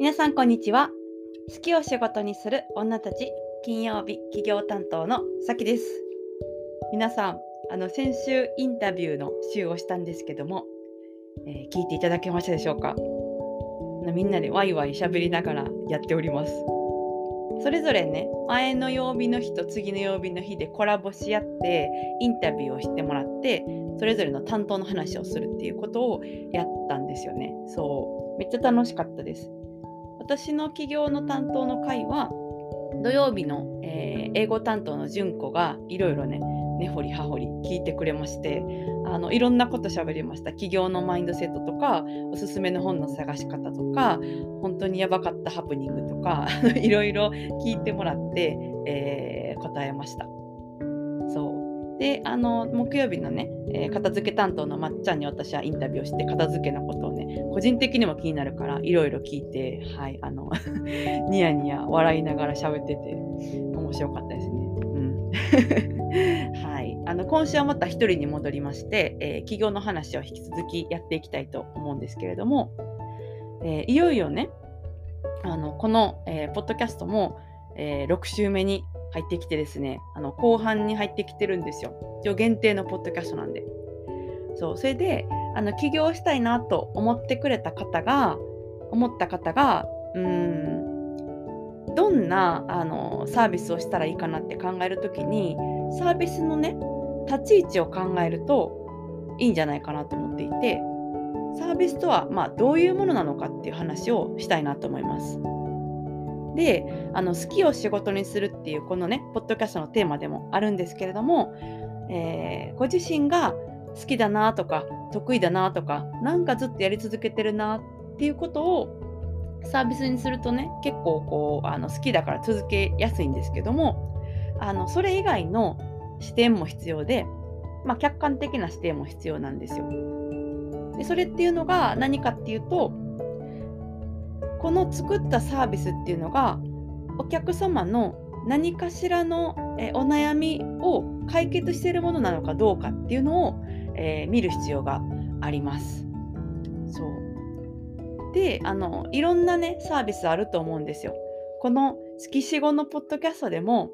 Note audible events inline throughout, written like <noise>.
皆さんこんにちは。好きを仕事にする女たち金曜日企業担当のさきです。皆さんあの先週インタビューの週をしたんですけども、えー、聞いていただけましたでしょうか？みんなでワイワイ喋りながらやっております。それぞれね前の曜日の日と次の曜日の日でコラボし合ってインタビューをしてもらってそれぞれの担当の話をするっていうことをやったんですよね。そうめっちゃ楽しかったです。私の企業の担当の会は土曜日の、えー、英語担当の純子がいろいろね根掘り葉掘り聞いてくれましてあのいろんなこと喋りました。企業のマインドセットとかおすすめの本の探し方とか本当にやばかったハプニングとか <laughs> いろいろ聞いてもらって、えー、答えました。であの木曜日のね、えー、片付け担当のまっちゃんに私はインタビューをして片付けのことをね個人的にも気になるからいろいろ聞いて、はい、あの <laughs> ニヤニヤ笑いながら喋ってて面白かったですね。うん <laughs> はい、あの今週はまた一人に戻りまして、えー、企業の話を引き続きやっていきたいと思うんですけれども、えー、いよいよねあのこの、えー、ポッドキャストも、え6週目に入ってきてですねあの後半に入ってきてるんですよ。一応限定のポッドキャストなんで。そうそれであの起業したいなと思ってくれた方が思った方がうんどんなあのサービスをしたらいいかなって考える時にサービスのね立ち位置を考えるといいんじゃないかなと思っていてサービスとはまあどういうものなのかっていう話をしたいなと思います。であの好きを仕事にするっていうこのねポッドキャストのテーマでもあるんですけれども、えー、ご自身が好きだなとか得意だなとかなんかずっとやり続けてるなっていうことをサービスにするとね結構こうあの好きだから続けやすいんですけどもあのそれ以外の視点も必要で、まあ、客観的な視点も必要なんですよ。でそれっていうのが何かっていうとこの作ったサービスっていうのがお客様の何かしらのお悩みを解決しているものなのかどうかっていうのをえー、見る必要があります。そうであのいろんなねサービスあると思うんですよ。この月4語のポッドキャストでも、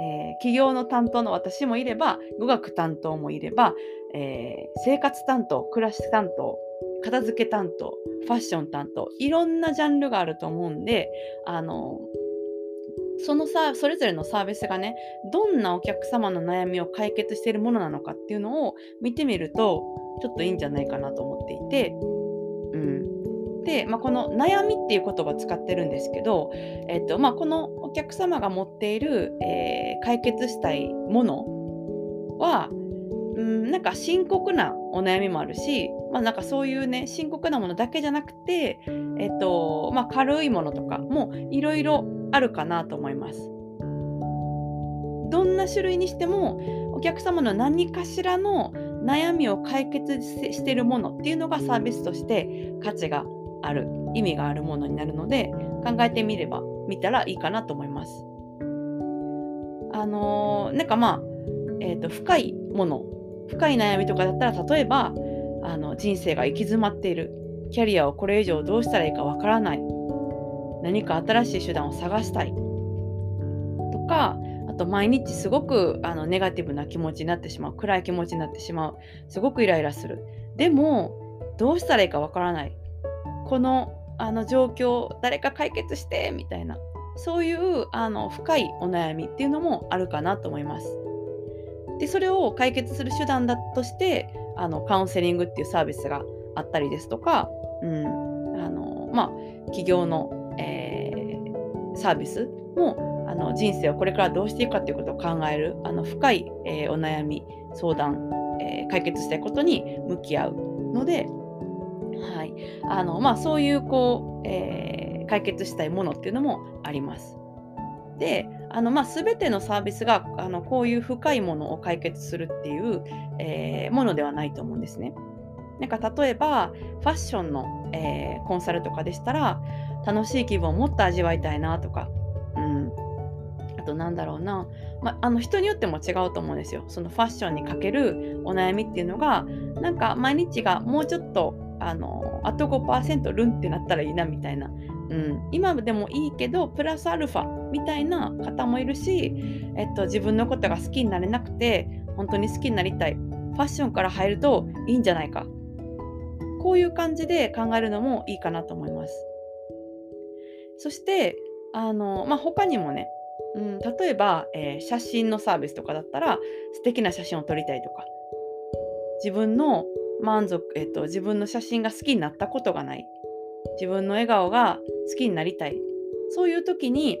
えー、企業の担当の私もいれば語学担当もいれば、えー、生活担当暮らし担当片付け担当ファッション担当いろんなジャンルがあると思うんであのそのさそれぞれのサービスがねどんなお客様の悩みを解決しているものなのかっていうのを見てみるとちょっといいんじゃないかなと思っていて、うん、で、まあ、この悩みっていう言葉使ってるんですけど、えっとまあ、このお客様が持っている、えー、解決したいものは、うん、なんか深刻なお悩みもあるし、まあ、なんかそういうね深刻なものだけじゃなくて、えっとまあ、軽いものとかもいろいろあるかなと思います。どんな種類にしてもお客様の何かしらの悩みを解決してるものっていうのがサービスとして価値がある意味があるものになるので考えてみれば見たらいいかなと思います。あのー、なんかまあ、えーと、深いもの深い悩みとかだったら例えばあの人生が行き詰まっている。キャリアをこれ以上どうしたらいいかわからない。何か新しい手段を探したい。とかあと毎日すごくあのネガティブな気持ちになってしまう。暗い気持ちになってしまう。すごくイライラする。でもどうしたらいいかわからない。このあの状況誰か解決してみたいな。そういうあの深いお悩みっていうのもあるかなと思います。でそれを解決する手段だとしてあのカウンセリングっていうサービスがあったりですとか、うんあのまあ、企業のえー、サービスもあの人生をこれからどうしていくかということを考えるあの深い、えー、お悩み相談、えー、解決したいことに向き合うので、はいあのまあ、そういうこう、えー、解決したいものっていうのもあります。であの、まあ、全てのサービスがあのこういう深いものを解決するっていう、えー、ものではないと思うんですね。なんか例えばファッションの、えー、コンサルとかでしたら楽しい気分をもっと味わいたいなとか、うん、あとなんだろうな、まあの人によっても違うと思うんですよ。そのファッションにかけるお悩みっていうのがなんか毎日がもうちょっとあのあと5%ルンってなったらいいなみたいな、うん、今でもいいけどプラスアルファみたいな方もいるし、えっと、自分のことが好きになれなくて本当に好きになりたい。ファッションから入るといいんじゃないか。こういう感じで考えるのもいいかなと思います。そしてあの、まあ、他にもね、うん、例えば、えー、写真のサービスとかだったら素敵な写真を撮りたいとか。自分の満足、えっと、自分の写真が好きになったことがない。自分の笑顔が好きになりたい。そういう時に、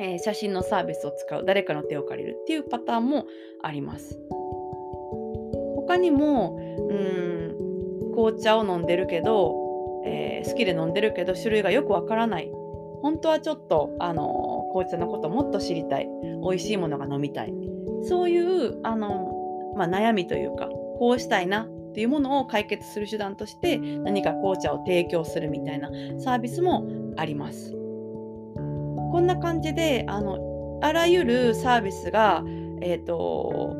えー、写真のサービスを使う。誰かの手を借りるっていうパターンもあります。他にもうん紅茶を飲んでるけど、えー、好きで飲んでるけど種類がよくわからない。本当はちょっとあの紅茶のこともっと知りたい。美味しいものが飲みたい。そういうあの、まあ、悩みというかこうしたいなっていうものを解決する手段として何か紅茶を提供するみたいなサービスもあります。こんな感じであのあらゆるサービスがえっ、ー、と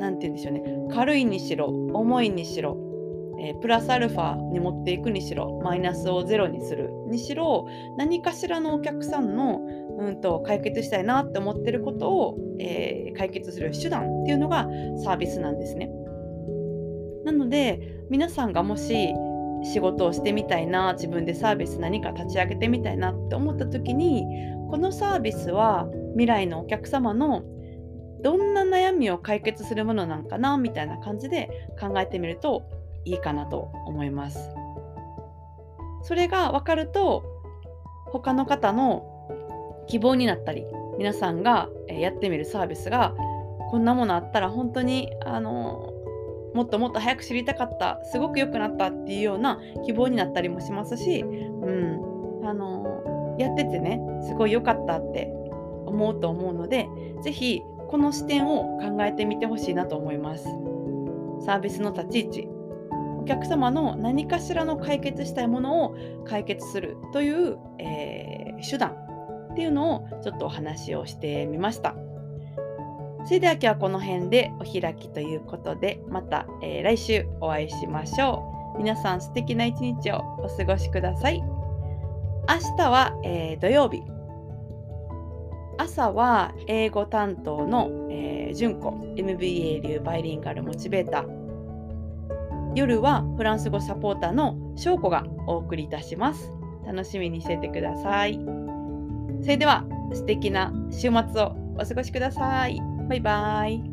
何て言うんでしょうね軽いにしろ重いにしろえ、プラスアルファに持っていくにしろマイナスをゼロにするにしろ何かしらのお客さんの、うんと、解決したいなって思ってることを、えー、解決する手段っていうのがサービスなんですね。なので皆さんがもし仕事をしてみたいな自分でサービス何か立ち上げてみたいなって思った時にこのサービスは未来のお客様のどんな悩みを解決するものなんかなみたいな感じで考えてみるといいかなと思います。それが分かると他の方の希望になったり皆さんがやってみるサービスがこんなものあったら本当にあのもっともっと早く知りたかったすごく良くなったっていうような希望になったりもしますし、うん、あのやっててねすごい良かったって思うと思うので是非この視点を考えてみてほしいなと思います。サービスの立ち位置お客様の何かしらの解決したいものを解決するという、えー、手段っていうのをちょっとお話をしてみました。それでは今日はこの辺でお開きということでまた、えー、来週お会いしましょう。皆さん素敵な一日をお過ごしください。明日は、えー、土曜日。朝は英語担当の、えー、純子 MBA 流バイリンガルモチベーター夜はフランス語サポーターの翔子がお送りいたします。楽しみにしててください。それでは素敵な週末をお過ごしください。バイバイ。